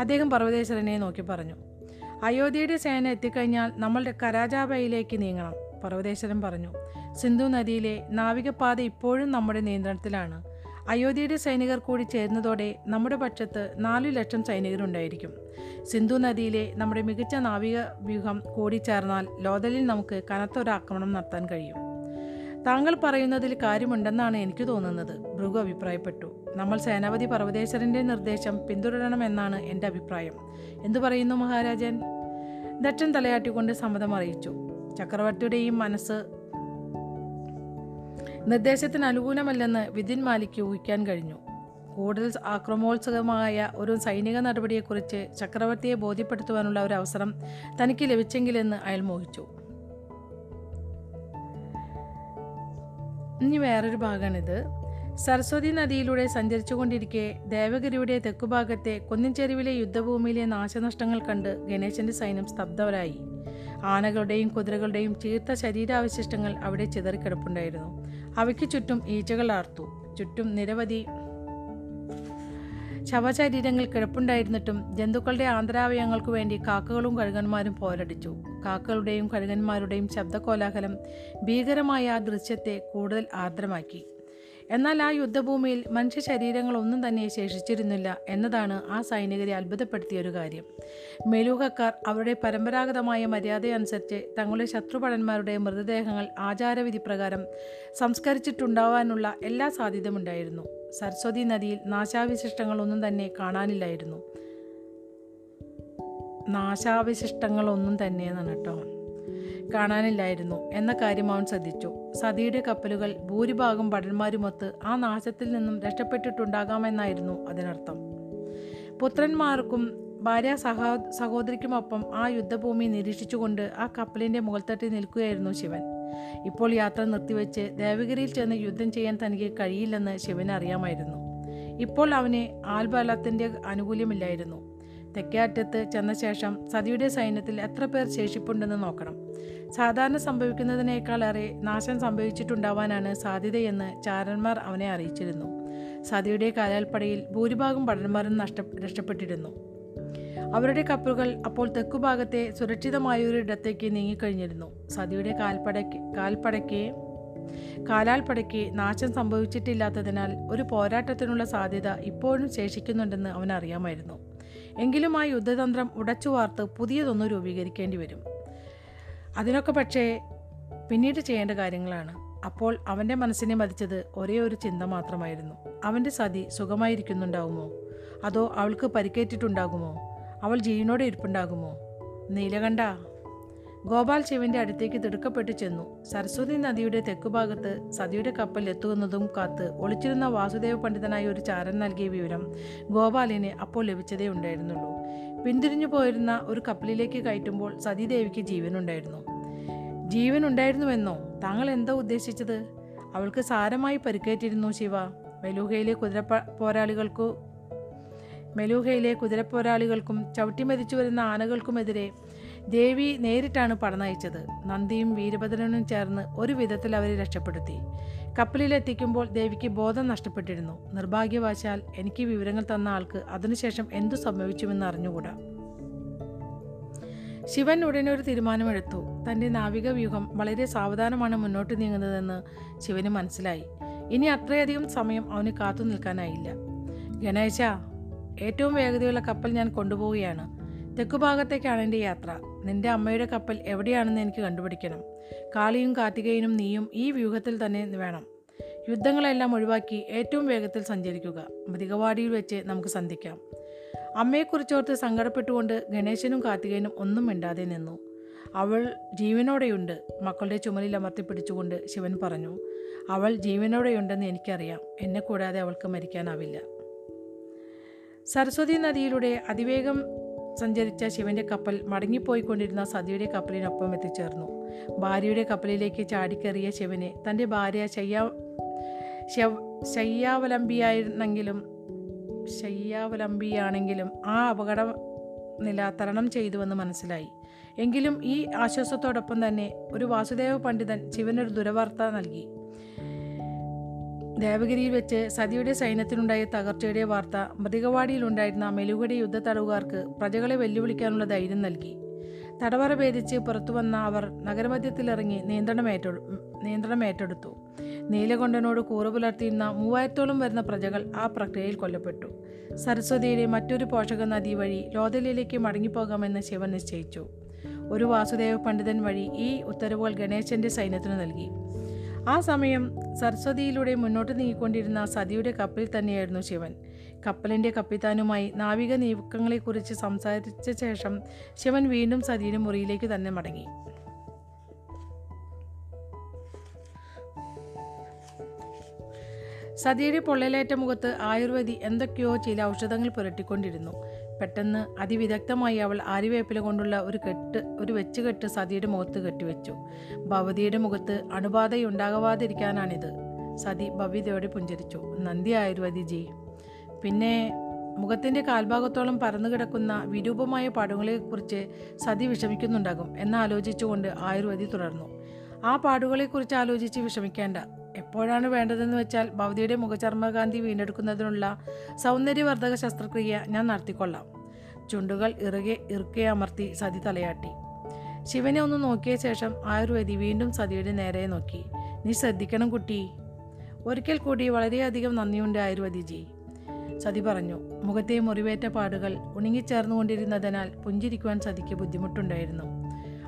അദ്ദേഹം പർവതേശ്വരനെ നോക്കി പറഞ്ഞു. അയോധ്യയുടെ സേന എത്തിക്കഴിഞ്ഞാൽ നമ്മളുടെ കരാജാബയിലേക്ക് നീങ്ങണം പർവതേശ്വരൻ പറഞ്ഞു. സിന്ധു നദിയിലെ നാവികപാത ഇപ്പോഴും നമ്മുടെ നിയന്ത്രണത്തിലാണ്. അയോധ്യയുടെ സൈനികർ കൂടി ചേർന്നതോടെ നമ്മുടെ പക്ഷത്ത് നാലു ലക്ഷം സൈനികരുണ്ടായിരിക്കും. സിന്ധു നദിയിലെ നമ്മുടെ മികച്ച നാവിക വ്യൂഹം കൂടി ചേർന്നാൽ ലോതലിൽ നമുക്ക് കനത്ത ഒരു ആക്രമണം നടത്താൻ കഴിയും. താങ്കൾ പറയുന്നതിൽ കാര്യമുണ്ടെന്നാണ് എനിക്ക് തോന്നുന്നത്. ഭൃഗു അഭിപ്രായപ്പെട്ടു. നമ്മൾ സേനാപതി പർവതേശ്വരന്റെ നിർദ്ദേശം പിന്തുടരണമെന്നാണ് എന്റെ അഭിപ്രായം. എന്തു പറയുന്നു മഹാരാജൻ? ദക്ഷൻ തലയാട്ടിക്കൊണ്ട് സമ്മതം അറിയിച്ചു. ചക്രവർത്തിയുടെയും മനസ്സ് നിർദ്ദേശത്തിന് അനുകൂലമല്ലെന്ന് വിതിൻ മാലിക്ക് ഊഹിക്കാൻ കഴിഞ്ഞു. കൂടുതൽ ആക്രമോത്സുകമായ ഒരു സൈനിക നടപടിയെക്കുറിച്ച് ചക്രവർത്തിയെ ബോധ്യപ്പെടുത്തുവാനുള്ള ഒരു അവസരം തനിക്ക് ലഭിച്ചെങ്കിലെന്ന് അയാൾ മോഹിച്ചു. ഇനി വേറൊരു ഭാഗമാണിത് സരസ്വതി നദിയിലൂടെ സഞ്ചരിച്ചുകൊണ്ടിരിക്കെ ദേവഗിരിയുടെ തെക്കുഭാഗത്തെ കുന്നിൻചെരുവിലെ യുദ്ധഭൂമിയിലെ നാശനഷ്ടങ്ങൾ കണ്ട് ഗണേശന്റെ സൈന്യം സ്തബ്ധരായി. ആനകളുടെയും കുതിരകളുടെയും ചീർത്ത ശരീരാവശിഷ്ടങ്ങൾ അവിടെ ചിതറിക്കിടപ്പുണ്ടായിരുന്നു. അവയ്ക്ക് ചുറ്റും ഈച്ചകൾ ആർത്തു. ചുറ്റും നിരവധി ശവശരീരങ്ങൾ കിടപ്പുണ്ടായിരുന്നിട്ടും ജന്തുക്കളുടെ ആന്തരാവയവങ്ങൾക്കു വേണ്ടി കാക്കകളും കഴുകന്മാരും പോരടിച്ചു. കാക്കകളുടെയും കഴുകന്മാരുടെയും ശബ്ദകോലാഹലം ഭീകരമായ ആ ദൃശ്യത്തെ കൂടുതൽ ആർദ്രമാക്കി. എന്നാൽ ആ യുദ്ധഭൂമിയിൽ മനുഷ്യ ശരീരങ്ങളൊന്നും തന്നെ ശേഷിച്ചിരുന്നില്ല എന്നതാണ് ആ സൈനികരെ അത്ഭുതപ്പെടുത്തിയ ഒരു കാര്യം. മെലൂഹക്കാർ അവരുടെ പരമ്പരാഗതമായ മര്യാദയനുസരിച്ച് തങ്ങളുടെ ശത്രുഭടന്മാരുടെ മൃതദേഹങ്ങൾ ആചാരവിധി പ്രകാരം സംസ്കരിച്ചിട്ടുണ്ടാവാനുള്ള എല്ലാ സാധ്യതയുമുണ്ടായിരുന്നു സരസ്വതി നദിയിൽ നാശാവിശിഷ്ടങ്ങളൊന്നും തന്നെ കാണാനില്ലായിരുന്നു. നാശാവിശിഷ്ടങ്ങളൊന്നും തന്നെ എന്നാണ് കേട്ടോ. കാണാനില്ലായിരുന്നു എന്ന കാര്യം അവൻ ശ്രദ്ധിച്ചു. സതിയുടെ കപ്പലുകൾ ഭൂരിഭാഗം ഭടന്മാരുമൊത്ത് ആ നാശത്തിൽ നിന്നും രക്ഷപ്പെട്ടിട്ടുണ്ടാകാമെന്നായിരുന്നു അതിനർത്ഥം. പുത്രന്മാർക്കും ഭാര്യ സഹോ സഹോദരിക്കുമൊപ്പം ആ യുദ്ധഭൂമി നിരീക്ഷിച്ചുകൊണ്ട് ആ കപ്പലിന്റെ മുകൾത്തട്ടിൽ നിൽക്കുകയായിരുന്നു ശിവൻ. ഇപ്പോൾ യാത്ര നിർത്തിവെച്ച് ദേവഗിരിയിൽ ചെന്ന് യുദ്ധം ചെയ്യാൻ തനിക്ക് കഴിയില്ലെന്ന് ശിവന് അറിയാമായിരുന്നു. ഇപ്പോൾ അവന് ആൽബലത്തിന്റെ ആനുകൂല്യമില്ലായിരുന്നു. തെക്കേ അറ്റത്ത് ചെന്ന ശേഷം സതിയുടെ സൈന്യത്തിൽ എത്ര പേർ ശേഷിപ്പുണ്ടെന്ന് നോക്കണം. സാധാരണ സംഭവിക്കുന്നതിനേക്കാളേറെ നാശം സംഭവിച്ചിട്ടുണ്ടാവാനാണ് സാധ്യതയെന്ന് ചാരന്മാർ അവനെ അറിയിച്ചിരുന്നു. സതിയുടെ കാലാൽപ്പടയിൽ ഭൂരിഭാഗം പടന്മാരും നഷ്ട രക്ഷപ്പെട്ടിരുന്നു. അവരുടെ കപ്പലുകൾ അപ്പോൾ തെക്കുഭാഗത്തെ സുരക്ഷിതമായൊരിടത്തേക്ക് നീങ്ങിക്കഴിഞ്ഞിരുന്നു. സതിയുടെ കാൽപ്പടയ്ക്ക് കാൽപ്പടയ്ക്ക് കാലാൽപ്പടയ്ക്ക് നാശം സംഭവിച്ചിട്ടില്ലാത്തതിനാൽ ഒരു പോരാട്ടത്തിനുള്ള സാധ്യത ഇപ്പോഴും ശേഷിക്കുന്നുണ്ടെന്ന് അവനറിയാമായിരുന്നു. എങ്കിലും ആ യുദ്ധതന്ത്രം ഉടച്ചു വാർത്ത് പുതിയതൊന്ന് രൂപീകരിക്കേണ്ടി വരും അതിനൊക്കെ പക്ഷേ പിന്നീട് ചെയ്യേണ്ട കാര്യങ്ങളാണ്. അപ്പോൾ അവന്റെ മനസ്സിനെ മതിച്ചത് ഒരേ ഒരു ചിന്ത മാത്രമായിരുന്നു. അവന്റെ സതി സുഖമായിരിക്കുന്നുണ്ടാകുമോ? അതോ അവൾക്ക് പരിക്കേറ്റിട്ടുണ്ടാകുമോ? അവൾ ജീവനോടെ ഇരിപ്പുണ്ടാകുമോ? നീലകണ്ഠ ഗോപാൽ ശിവന്റെ അടുത്തേക്ക് തിടുക്കപ്പെട്ടു ചെന്നു. സരസ്വതി നദിയുടെ തെക്കുഭാഗത്ത് സതിയുടെ കപ്പൽ എത്തുന്നതും കാത്ത് ഒളിച്ചിരുന്ന വാസുദേവ പണ്ഡിതനായ ഒരു ചാരൻ നൽകിയ വിവരം ഗോപാലിന് അപ്പോൾ ലഭിച്ചതേ ഉണ്ടായിരുന്നുള്ളൂ. പിന്തിരിഞ്ഞു പോയിരുന്ന ഒരു കപ്പലിലേക്ക് കയറ്റുമ്പോൾ സതീദേവിക്ക് ജീവനുണ്ടായിരുന്നു. ജീവനുണ്ടായിരുന്നുവെന്നോ? താങ്കൾ എന്താ ഉദ്ദേശിച്ചത്? അവൾക്ക് സാരമായി പരിക്കേറ്റിരുന്നു ശിവ. മെലൂഹയിലെ കുതിര പോരാളികൾക്കു മെലൂഹയിലെ കുതിരപ്പോരാളികൾക്കും ചവിട്ടിമരിച്ചു വരുന്ന ആനകൾക്കുമെതിരെ ദേവി നേരിട്ടാണ് പടനയിച്ചത് നന്ദിയും വീരഭദ്രനും ചേർന്ന് ഒരു വിധത്തിൽ അവരെ രക്ഷപ്പെടുത്തി. കപ്പലിലെത്തിക്കുമ്പോൾ ദേവിക്ക് ബോധം നഷ്ടപ്പെട്ടിരുന്നു. നിർഭാഗ്യവശാൽ എനിക്ക് വിവരങ്ങൾ തന്ന ആൾക്ക് അതിനുശേഷം എന്തു സംഭവിച്ചുവെന്ന് അറിഞ്ഞുകൂടാ. ശിവൻ ഉടനെ ഒരു തീരുമാനമെടുത്തു. തന്റെ നാവിക വ്യൂഹം വളരെ സാവധാനമാണ് മുന്നോട്ട് നീങ്ങുന്നതെന്ന് ശിവന് മനസ്സിലായി. ഇനി അത്രയധികം സമയം അവന് കാത്തു നിൽക്കാനായില്ല. ഗണേശ ഏറ്റവും വേഗതയുള്ള കപ്പൽ ഞാൻ കൊണ്ടുപോവുകയാണ്. തെക്കുഭാഗത്തേക്കാണ് എന്റെ യാത്ര. നിന്റെ അമ്മയുടെ കപ്പൽ എവിടെയാണെന്ന് എനിക്ക് കണ്ടുപിടിക്കണം. കാളിയും കാർത്തികേയനും നീയും ഈ വ്യൂഹത്തിൽ തന്നെ വേണം. യുദ്ധങ്ങളെല്ലാം ഒഴിവാക്കി ഏറ്റവും വേഗത്തിൽ സഞ്ചരിക്കുക. മൃഗവാടിയിൽ വെച്ച് നമുക്ക് സന്ധിക്കാം. അമ്മയെക്കുറിച്ചോർത്ത് സങ്കടപ്പെട്ടുകൊണ്ട് ഗണേശനും കാർത്തികേയനും ഒന്നും മിണ്ടാതെ നിന്നു. അവൾ ജീവനോടെയുണ്ട്. മക്കളുടെ ചുമലിൽ അമർത്തി പിടിച്ചുകൊണ്ട് ശിവൻ പറഞ്ഞു അവൾ ജീവനോടെയുണ്ടെന്ന് എനിക്കറിയാം. എന്നെ കൂടാതെ അവൾക്ക് മരിക്കാനാവില്ല. സരസ്വതി നദിയിലൂടെ അതിവേഗം സഞ്ചരിച്ച ശിവന്റെ കപ്പൽ മടങ്ങിപ്പോയിക്കൊണ്ടിരുന്ന സതിയുടെ കപ്പലിനൊപ്പം എത്തിച്ചേർന്നു. ഭാര്യയുടെ കപ്പലിലേക്ക് ചാടിക്കേറിയ ശിവനെ തന്റെ ഭാര്യ ശയ്യാ ശവ് ശയ്യാവലംബിയായിരുന്നെങ്കിലും ശയ്യാവലംബിയാണെങ്കിലും ആ അപകട നില തരണം ചെയ്തുവെന്ന് മനസ്സിലായി. എങ്കിലും ഈ ആശ്വാസത്തോടൊപ്പം തന്നെ ഒരു വാസുദേവ പണ്ഡിതൻ ശിവനൊരു ദുരവാർത്ത നൽകി. ദേവഗിരിയിൽ വെച്ച് സതിയുടെ സൈന്യത്തിനുണ്ടായ തകർച്ചയുടെ വാർത്ത മൃതികവാടിയിലുണ്ടായിരുന്ന മെലുകടി യുദ്ധ തടവുകാർക്ക് പ്രജകളെ വെല്ലുവിളിക്കാനുള്ള ധൈര്യം നൽകി. തടവറ ഭേദിച്ച് പുറത്തുവന്ന അവർ നഗരമധ്യത്തിലിറങ്ങി നിയന്ത്രണമേറ്റ നിയന്ത്രണമേറ്റെടുത്തു. നീലകൊണ്ടനോട് കൂറു പുലർത്തിയിരുന്ന മൂവായിരത്തോളം വരുന്ന പ്രജകൾ ആ പ്രക്രിയയിൽ കൊല്ലപ്പെട്ടു. സരസ്വതിയുടെ മറ്റൊരു പോഷക നദി വഴി ലോതലിലേക്ക് മടങ്ങിപ്പോകാമെന്ന് ശിവൻ നിശ്ചയിച്ചു. ഒരു വാസുദേവ പണ്ഡിതൻ വഴി ഈ ഉത്തരവുകൾ ഗണേശന്റെ സൈന്യത്തിന് നൽകി. ആ സമയം സരസ്വതിയിലൂടെ മുന്നോട്ട് നീങ്ങിക്കൊണ്ടിരുന്ന സതിയുടെ കപ്പലിൽ തന്നെയായിരുന്നു ശിവൻ. കപ്പലിന്റെ കപ്പിത്താനുമായി നാവിക നീക്കങ്ങളെക്കുറിച്ച് സംസാരിച്ച ശേഷം ശിവൻ വീണ്ടും സതിയുടെ മുറിയിലേക്ക് തന്നെ മടങ്ങി. സതിയുടെ പൊള്ളലേറ്റ മുഖത്ത് ആയുർവേദി എന്തൊക്കെയോ ചില ഔഷധങ്ങൾ പുരട്ടിക്കൊണ്ടിരുന്നു. പെട്ടെന്ന് അതിവിദഗ്ധമായി അവൾ ആര്യവേപ്പില കൊണ്ടുള്ള ഒരു കെട്ട് ഒരു വെച്ചുകെട്ട് സതിയുടെ മുഖത്ത് കെട്ടിവെച്ചു. ഭവതിയുടെ മുഖത്ത് അണുബാധയുണ്ടാകാതിരിക്കാനാണിത്. സതി ഭവ്യതയോടെ പുഞ്ചരിച്ചു. നന്ദി ആയുർവേദി ജി പിന്നെ മുഖത്തിന്റെ കാൽഭാഗത്തോളം പറന്നു കിടക്കുന്ന വിരൂപമായ പാടുകളെക്കുറിച്ച് സതി വിഷമിക്കുന്നുണ്ടാകും. എന്നാലോചിച്ചുകൊണ്ട് ആയുർവേദി തുടർന്നു. ആ പാടുകളെക്കുറിച്ച് ആലോചിച്ച് വിഷമിക്കേണ്ട. എപ്പോഴാണ് വേണ്ടതെന്ന് വെച്ചാൽ ഭവതിയുടെ മുഖചർമ്മകാന്തി വീണ്ടെടുക്കുന്നതിനുള്ള സൗന്ദര്യവർദ്ധക ശസ്ത്രക്രിയ ഞാൻ നടത്തിക്കൊള്ളാം. ചുണ്ടുകൾ ഇറുകെ ഇറുക്കെ അമർത്തി സതി തലയാട്ടി. ശിവനെ ഒന്ന് നോക്കിയ ശേഷം ആയുർവേദി വീണ്ടും സതിയുടെ നേരെ നോക്കി. നീ ശ്രദ്ധിക്കണം കുട്ടി. ഒരിക്കൽ കൂടി വളരെയധികം നന്ദിയുണ്ട് ആയുർവേദിജി. സതി പറഞ്ഞു. മുഖത്തെ മുറിവേറ്റ പാടുകൾ ഉണങ്ങിച്ചേർന്നുകൊണ്ടിരുന്നതിനാൽ പുഞ്ചിരിക്കുവാൻ സതിക്ക് ബുദ്ധിമുട്ടുണ്ടായിരുന്നു.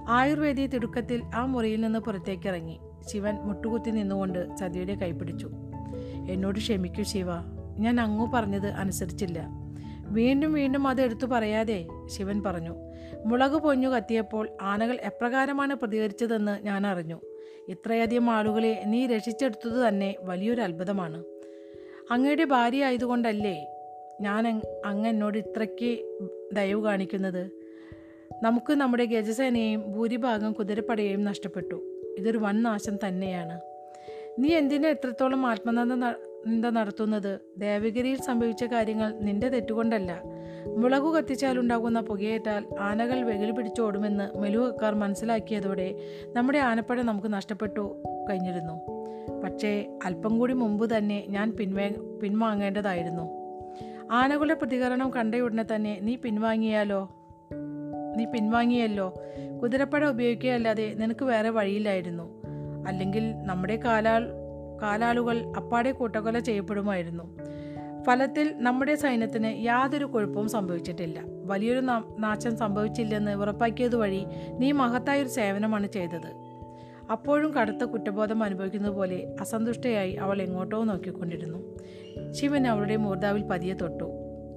ആയുർവേദി തിടുക്കത്തിൽ ആ മുറിയിൽ നിന്ന് പുറത്തേക്കിറങ്ങി. ശിവൻ മുട്ടുകുത്തി നിന്നുകൊണ്ട് സതിയുടെ കൈപിടിച്ചു എന്നോട് ക്ഷമിക്കൂ ശിവ. ഞാൻ അങ്ങു പറഞ്ഞത് അനുസരിച്ചില്ല. വീണ്ടും വീണ്ടും അത് എടുത്തു പറയാതെ ശിവൻ പറഞ്ഞു മുളക് പൊഞ്ഞു കത്തിയപ്പോൾ ആനകൾ എപ്രകാരമാണ് പ്രതികരിച്ചതെന്ന് ഞാൻ അറിഞ്ഞു. ഇത്രയധികം ആളുകളെ നീ രക്ഷിച്ചെടുത്തത് തന്നെ വലിയൊരു അത്ഭുതമാണ്. അങ്ങയുടെ ഭാര്യ ആയതുകൊണ്ടല്ലേ ഞാൻ അങ് അങ്ങ് എന്നോട് ഇത്രയ്ക്ക് ദയവ് കാണിക്കുന്നത്? നമുക്ക് നമ്മുടെ ഗജസേനയും ഭൂരിഭാഗം കുതിരപ്പടയെയും നഷ്ടപ്പെട്ടു. ഇതൊരു വൻ നാശം തന്നെയാണ്. നീ എന്തിനാ എത്രത്തോളം ആത്മനന്ദ നിന്ദ നടത്തുന്നത്? ദേവഗിരിയിൽ സംഭവിച്ച കാര്യങ്ങൾ നിന്റെ തെറ്റുകൊണ്ടല്ല. മുളകു കത്തിച്ചാലുണ്ടാകുന്ന പുകയേറ്റാൽ ആനകൾ വെകിൽ പിടിച്ചോടുമെന്ന് മെലുവക്കാർ മനസ്സിലാക്കിയതോടെ നമ്മുടെ ആനപ്പഴ നമുക്ക് നഷ്ടപ്പെട്ടു കഴിഞ്ഞിരുന്നു. പക്ഷേ അല്പം കൂടി മുമ്പ് തന്നെ ഞാൻ പിൻവേ പിൻവാങ്ങേണ്ടതായിരുന്നു. ആനകളുടെ പ്രതികരണം കണ്ടയുടനെ തന്നെ നീ പിൻവാങ്ങിയാലോ? നീ പിൻവാങ്ങിയല്ലോ? കുതിരപ്പട ഉപയോഗിക്കുകയല്ലാതെ നിനക്ക് വേറെ വഴിയില്ലായിരുന്നു. അല്ലെങ്കിൽ നമ്മുടെ കാലാൾ കാലാളുകൾ അപ്പാടെ കൂട്ടക്കൊല ചെയ്യപ്പെടുമായിരുന്നു. ഫലത്തിൽ നമ്മുടെ സൈന്യത്തിന് യാതൊരു കുഴപ്പവും സംഭവിച്ചിട്ടില്ല. വലിയൊരു നാശം സംഭവിച്ചില്ലെന്ന് ഉറപ്പാക്കിയത് വഴി നീ മഹത്തായൊരു സേവനമാണ് ചെയ്തത്. അപ്പോഴും കടുത്ത കുറ്റബോധം അനുഭവിക്കുന്നത് പോലെ അസന്തുഷ്ടയായി അവൾ എങ്ങോട്ടോ നോക്കിക്കൊണ്ടിരുന്നു. ശിവൻ അവളുടെ മൂർധാവിൽ പതിയെ തൊട്ടു.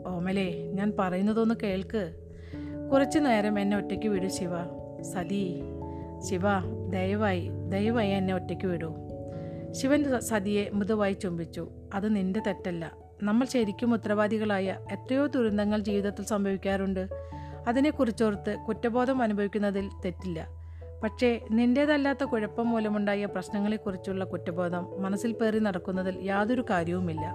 ഓമലേ ഞാൻ പറയുന്നതൊന്ന് കേൾക്ക്. കുറച്ചു നേരം എന്നെ ഒറ്റയ്ക്ക് വിടൂ ശിവ. സതി ശിവ ദയവായി ദയവായി എന്നെ ഒറ്റയ്ക്ക് വിടൂ. ശിവൻ സതിയെ മൃദുവായി ചുംബിച്ചു. അത് നിന്റെ തെറ്റല്ല. നമ്മൾ ശരിക്കും ഉത്തരവാദികളായ എത്രയോ ദുരന്തങ്ങൾ ജീവിതത്തിൽ സംഭവിക്കാറുണ്ട്. അതിനെക്കുറിച്ചോർത്ത് കുറ്റബോധം അനുഭവിക്കുന്നതിൽ തെറ്റില്ല. പക്ഷേ നിന്റേതല്ലാത്ത കുഴപ്പം മൂലമുണ്ടായ പ്രശ്നങ്ങളെക്കുറിച്ചുള്ള കുറ്റബോധം മനസ്സിൽ പേറി നടക്കുന്നതിൽ യാതൊരു കാര്യവുമില്ല.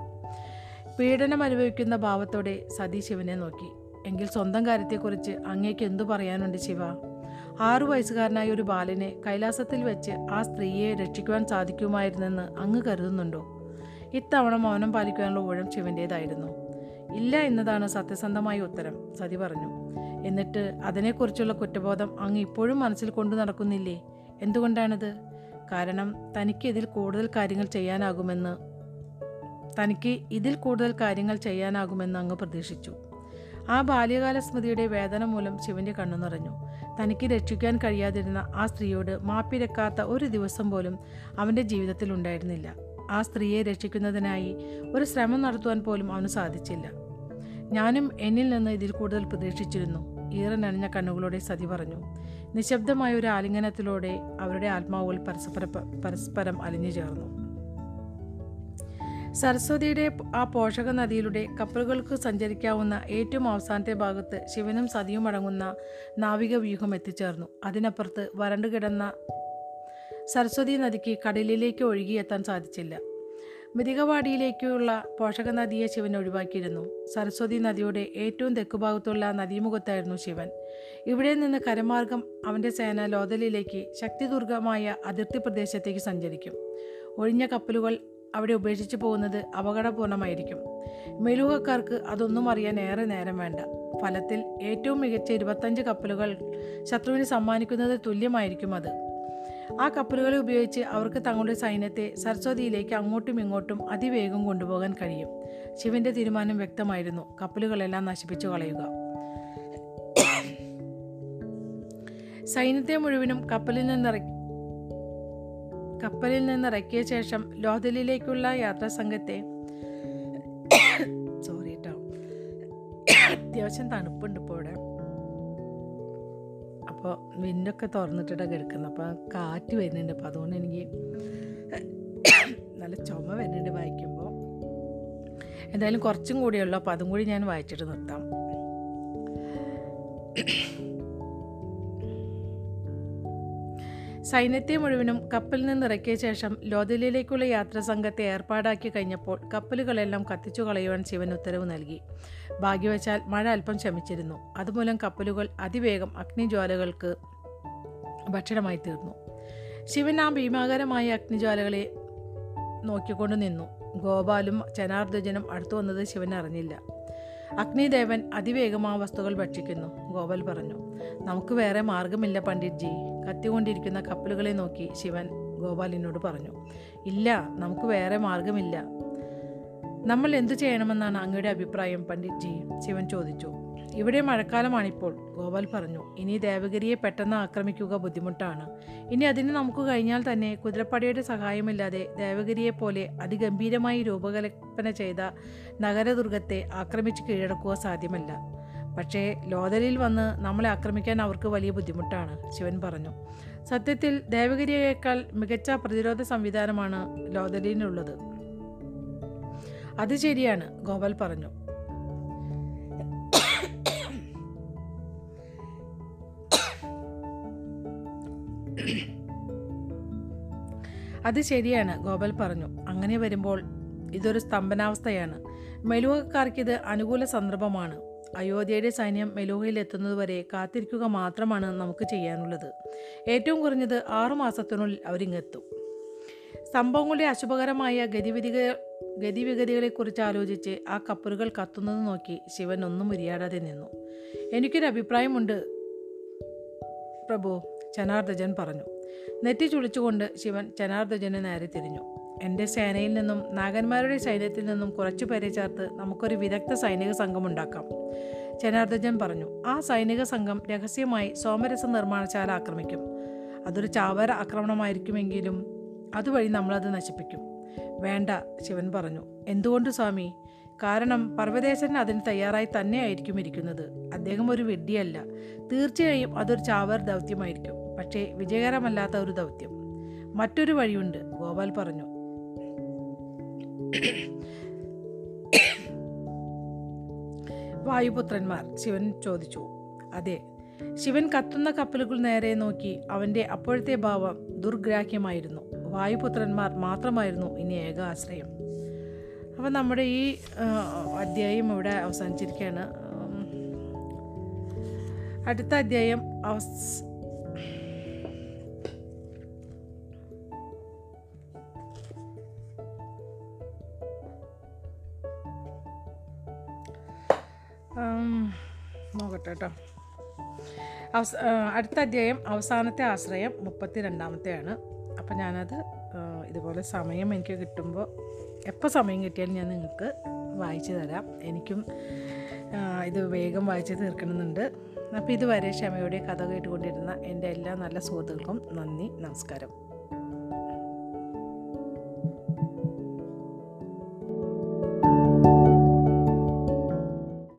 പീഡനം അനുഭവിക്കുന്ന ഭാവത്തോടെ സതി ശിവനെ നോക്കി. എങ്കിൽ സ്വന്തം കാര്യത്തെക്കുറിച്ച് അങ്ങേക്ക് എന്തു പറയാനുണ്ട് ശിവ? ആറു വയസ്സുകാരനായ ഒരു ബാലനെ കൈലാസത്തിൽ വെച്ച് ആ സ്ത്രീയെ രക്ഷിക്കുവാൻ സാധിക്കുമായിരുന്നെന്ന് അങ്ങ് കരുതുന്നുണ്ടോ? ഇത്തവണ മൗനം പാലിക്കാനുള്ള ഊഴം ശിവന്റേതായിരുന്നു ഇല്ല എന്നതാണ് സത്യസന്ധമായ ഉത്തരം സതി പറഞ്ഞു. എന്നിട്ട് അതിനെക്കുറിച്ചുള്ള കുറ്റബോധം അങ്ങ് ഇപ്പോഴും മനസ്സിൽ കൊണ്ടു നടക്കുന്നില്ലേ? എന്തുകൊണ്ടാണത്? കാരണം തനിക്ക് ഇതിൽ കൂടുതൽ കാര്യങ്ങൾ ചെയ്യാനാകുമെന്ന് തനിക്ക് ഇതിൽ കൂടുതൽ കാര്യങ്ങൾ ചെയ്യാനാകുമെന്ന് അങ്ങ് പ്രതീക്ഷിച്ചു. ആ ബാല്യകാല സ്മൃതിയുടെ വേദന മൂലം ശിവന്റെ കണ്ണു നിറഞ്ഞു. തനിക്ക് രക്ഷിക്കാൻ കഴിയാതിരുന്ന ആ സ്ത്രീയോട് മാപ്പിരക്കാത്ത ഒരു ദിവസം പോലും അവന്റെ ജീവിതത്തിൽ ഉണ്ടായിരുന്നില്ല. ആ സ്ത്രീയെ രക്ഷിക്കുന്നതിനായി ഒരു ശ്രമം നടത്തുവാൻ പോലും അവന് സാധിച്ചില്ല. ഞാനും എന്നിൽ നിന്ന് ഇതിൽ കൂടുതൽ പ്രതീക്ഷിച്ചിരുന്നു. ഈറനണിഞ്ഞ കണ്ണുകളോടെ സതി പറഞ്ഞു. നിശബ്ദമായ ഒരു ആലിംഗനത്തിലൂടെ അവരുടെ ആത്മാവുകൾ പരസ്പര പരസ്പരം അലിഞ്ഞു ചേർന്നു. സരസ്വതിയുടെ ആ പോഷക നദിയിലൂടെ കപ്പലുകൾക്ക് സഞ്ചരിക്കാവുന്ന ഏറ്റവും അവസാനത്തെ ഭാഗത്ത് ശിവനും സതിയും അടങ്ങുന്ന നാവിക വ്യൂഹം എത്തിച്ചേർന്നു. അതിനപ്പുറത്ത് വരണ്ടു കിടന്ന സരസ്വതി നദിക്ക് കടലിലേക്ക് ഒഴുകിയെത്താൻ സാധിച്ചില്ല. മിതികവാടിയിലേക്കുള്ള പോഷക നദിയെ ശിവൻ ഒഴിവാക്കിയിരുന്നു. സരസ്വതി നദിയുടെ ഏറ്റവും തെക്കുഭാഗത്തുള്ള നദീമുഖത്തായിരുന്നു ശിവൻ. ഇവിടെ നിന്ന് കരമാർഗം അവന്റെ സേന ലോതലിലേക്ക് ശക്തിദുർഗമായ അതിർത്തി പ്രദേശത്തേക്ക് സഞ്ചരിക്കും. ഒഴിഞ്ഞ കപ്പലുകൾ അവിടെ ഉപേക്ഷിച്ച് പോകുന്നത് അപകടപൂർണമായിരിക്കും. മെലൂഹക്കാർക്ക് അതൊന്നും അറിയാൻ ഏറെ നേരം വേണ്ട. ഫലത്തിൽ ഏറ്റവും മികച്ച ഇരുപത്തഞ്ച് കപ്പലുകൾ ശത്രുവിന് സമ്മാനിക്കുന്നത് തുല്യമായിരിക്കും അത്. ആ കപ്പലുകളെ ഉപയോഗിച്ച് അവർക്ക് തങ്ങളുടെ സൈന്യത്തെ സരസ്വതിയിലേക്ക് അങ്ങോട്ടും ഇങ്ങോട്ടും അതിവേഗം കൊണ്ടുപോകാൻ കഴിയും. ശിവന്റെ തീരുമാനം വ്യക്തമായിരുന്നു. കപ്പലുകളെല്ലാം നശിപ്പിച്ചു കളയുക. സൈന്യത്തെ മുഴുവനും കപ്പലിൽ നിന്നിറക്കി കപ്പലിൽ നിന്നിറക്കിയ ശേഷം ലോതലിലേക്കുള്ള യാത്രാ സംഘത്തെ സോറി കേട്ടോ അത്യാവശ്യം തണുപ്പുണ്ട് ഇപ്പോൾ ഇവിടെ. അപ്പോൾ വിൻഡൊക്കെ തുറന്നിട്ടിട്ടാണ് കിടക്കുന്നത് അപ്പോൾ കാറ്റ് വരുന്നുണ്ട്. അപ്പോൾ അതുകൊണ്ട് എനിക്ക് നല്ല ചുമ വരുന്നുണ്ട് വായിക്കുമ്പോൾ എന്തായാലും കുറച്ചും കൂടിയുള്ളൂ അപ്പോൾ അതും കൂടി ഞാൻ വായിച്ചിട്ട് നിർത്താം. സൈന്യത്തെ മുഴുവനും കപ്പലിൽ നിന്നിറക്കിയ ശേഷം ലോതലിലേക്കുള്ള യാത്രാ സംഘത്തെ ഏർപ്പാടാക്കി കഴിഞ്ഞപ്പോൾ കപ്പലുകളെല്ലാം കത്തിച്ചു കളയുവാൻ ശിവൻ ഉത്തരവ് നൽകി. ഭാഗ്യവശാൽ മഴ അല്പം ശമിച്ചിരുന്നു. അതുമൂലം കപ്പലുകൾ അതിവേഗം അഗ്നിജ്വാലകൾക്ക് ഭക്ഷണമായി തീർന്നു. ശിവൻ ആ ഭീമാകരമായ അഗ്നിജ്വാലകളെ നോക്കിക്കൊണ്ട് നിന്നു. ഗോപാലും ജനാർദ്ദജനും അടുത്തു വന്നത് ശിവൻ അറിഞ്ഞില്ല അഗ്നിദേവൻ അതിവേഗം ആ വസ്തുക്കൾ ഭക്ഷിക്കുന്നു. ഗോപൽ പറഞ്ഞു നമുക്ക് വേറെ മാർഗമില്ല പണ്ഡിറ്റ്ജി. കത്തിക്കൊണ്ടിരിക്കുന്ന കപ്പലുകളെ നോക്കി ശിവൻ ഗോപാലിനോട് പറഞ്ഞു ഇല്ല നമുക്ക് വേറെ മാർഗമില്ല നമ്മൾ എന്തു ചെയ്യണമെന്നാണ് അങ്ങയുടെ അഭിപ്രായം പണ്ഡിറ്റ്ജി? ശിവൻ ചോദിച്ചു. ഇവിടെ മഴക്കാലമാണിപ്പോൾ ഗോപാൽ പറഞ്ഞു. ഇനി ദേവഗിരിയെ പെട്ടെന്ന് ആക്രമിക്കുക ബുദ്ധിമുട്ടാണ്. ഇനി അതിന് നമുക്ക് കഴിഞ്ഞാൽ തന്നെ കുതിരപ്പടയുടെ സഹായമില്ലാതെ ദേവഗിരിയെ പോലെ അതിഗംഭീരമായി രൂപകൽപ്പന ചെയ്ത നഗരദുർഗത്തെ ആക്രമിച്ച് കീഴടക്കുക സാധ്യമല്ല. പക്ഷേ ലോതലിൽ വന്ന് നമ്മളെ ആക്രമിക്കാൻ അവർക്ക് വലിയ ബുദ്ധിമുട്ടാണ് ശിവൻ പറഞ്ഞു. സത്യത്തിൽ ദേവഗിരിയേക്കാൾ മികച്ച പ്രതിരോധ സംവിധാനമാണ് ലോതലിനുള്ളത് അത് ശരിയാണ് ഗോപാൽ പറഞ്ഞു. അത് ശരിയാണ് ഗോപാൽ പറഞ്ഞു. അങ്ങനെ വരുമ്പോൾ ഇതൊരു സ്തംഭനാവസ്ഥയാണ്. മെലൂഹക്കാർക്കിത് അനുകൂല സന്ദർഭമാണ്. അയോധ്യയുടെ സൈന്യം മെലൂഹയിൽ എത്തുന്നതുവരെ കാത്തിരിക്കുക മാത്രമാണ് നമുക്ക് ചെയ്യാനുള്ളത്. ഏറ്റവും കുറഞ്ഞത് ആറുമാസത്തിനുള്ളിൽ അവരിങ്ങെത്തും. സംഭവങ്ങളുടെ അശുഭകരമായ ഗതിവിധിക ഗതിവിഗതികളെക്കുറിച്ച് ആലോചിച്ച് ആ കപ്പലുകൾ കത്തുന്നത് നോക്കി ശിവൻ ഒന്നും ഉരിയാടാതെ നിന്നു. എനിക്കൊരു അഭിപ്രായമുണ്ട് പ്രഭു ജനാർദ്ദജൻ പറഞ്ഞു. നെറ്റി ചുളിച്ചുകൊണ്ട് ശിവൻ ചനാർദ്ദജനെ നേരെ തിരിഞ്ഞു. എന്റെ സേനയിൽ നിന്നും നാഗന്മാരുടെ സൈന്യത്തിൽ നിന്നും കുറച്ചു പേരെ ചേർത്ത് നമുക്കൊരു വിദഗ്ധ സൈനിക സംഘം ഉണ്ടാക്കാം. ജനാർദ്ദജൻ പറഞ്ഞു ആ സൈനിക സംഘം രഹസ്യമായി സോമരസ നിർമ്മാണശാല ആക്രമിക്കും. അതൊരു ചാവര ആക്രമണമായിരിക്കുമെങ്കിലും അതുവഴി നമ്മളത് നശിപ്പിക്കും. വേണ്ട ശിവൻ പറഞ്ഞു. എന്തുകൊണ്ട് സ്വാമി? കാരണം പർവതേശൻ അതിന് തയ്യാറായി തന്നെയായിരിക്കും ഇരിക്കുന്നത്. അദ്ദേഹം ഒരു വിഡ്ഢിയല്ല. തീർച്ചയായും അതൊരു ചാവർ ദൗത്യമായിരിക്കും. പക്ഷേ വിജയകരമല്ലാത്ത ഒരു ദൗത്യം. മറ്റൊരു വഴിയുണ്ട് ഗോപാൽ പറഞ്ഞു. വായുപുത്രന്മാർ ശിവൻ ചോദിച്ചു അതെ ശിവൻ കത്തുന്ന കപ്പലുകൾ നേരെ നോക്കി അവന്റെ അപ്പോഴത്തെ ഭാവം ദുർഗ്രാഹ്യമായിരുന്നു. വായുപുത്രന്മാർ മാത്രമായിരുന്നു ഇനി ഏക ആശ്രയം. അപ്പം നമ്മുടെ ഈ അധ്യായം ഇവിടെ അവസാനിച്ചിരിക്കുകയാണ്. അടുത്ത അധ്യായം അവസ് നോക്കട്ടെ കേട്ടോ അവസ അടുത്ത അധ്യായം അവസാനത്തെ ആശ്രയം മുപ്പത്തി രണ്ടാമത്തെയാണ് അപ്പം ഞാനത് ഇതുപോലെ സമയം എനിക്ക് കിട്ടുമ്പോൾ എപ്പോൾ സമയം കിട്ടിയാലും ഞാൻ നിങ്ങൾക്ക് വായിച്ചു തരാം. എനിക്കും ഇത് വേഗം വായിച്ച് തീർക്കണമെന്നുണ്ട്. അപ്പോൾ ഇതുവരെ ക്ഷമയോടെ കഥ കേട്ടുകൊണ്ടിരുന്ന എന്റെ എല്ലാ നല്ല സുഹൃത്തുക്കൾക്കും നന്ദി നമസ്കാരം.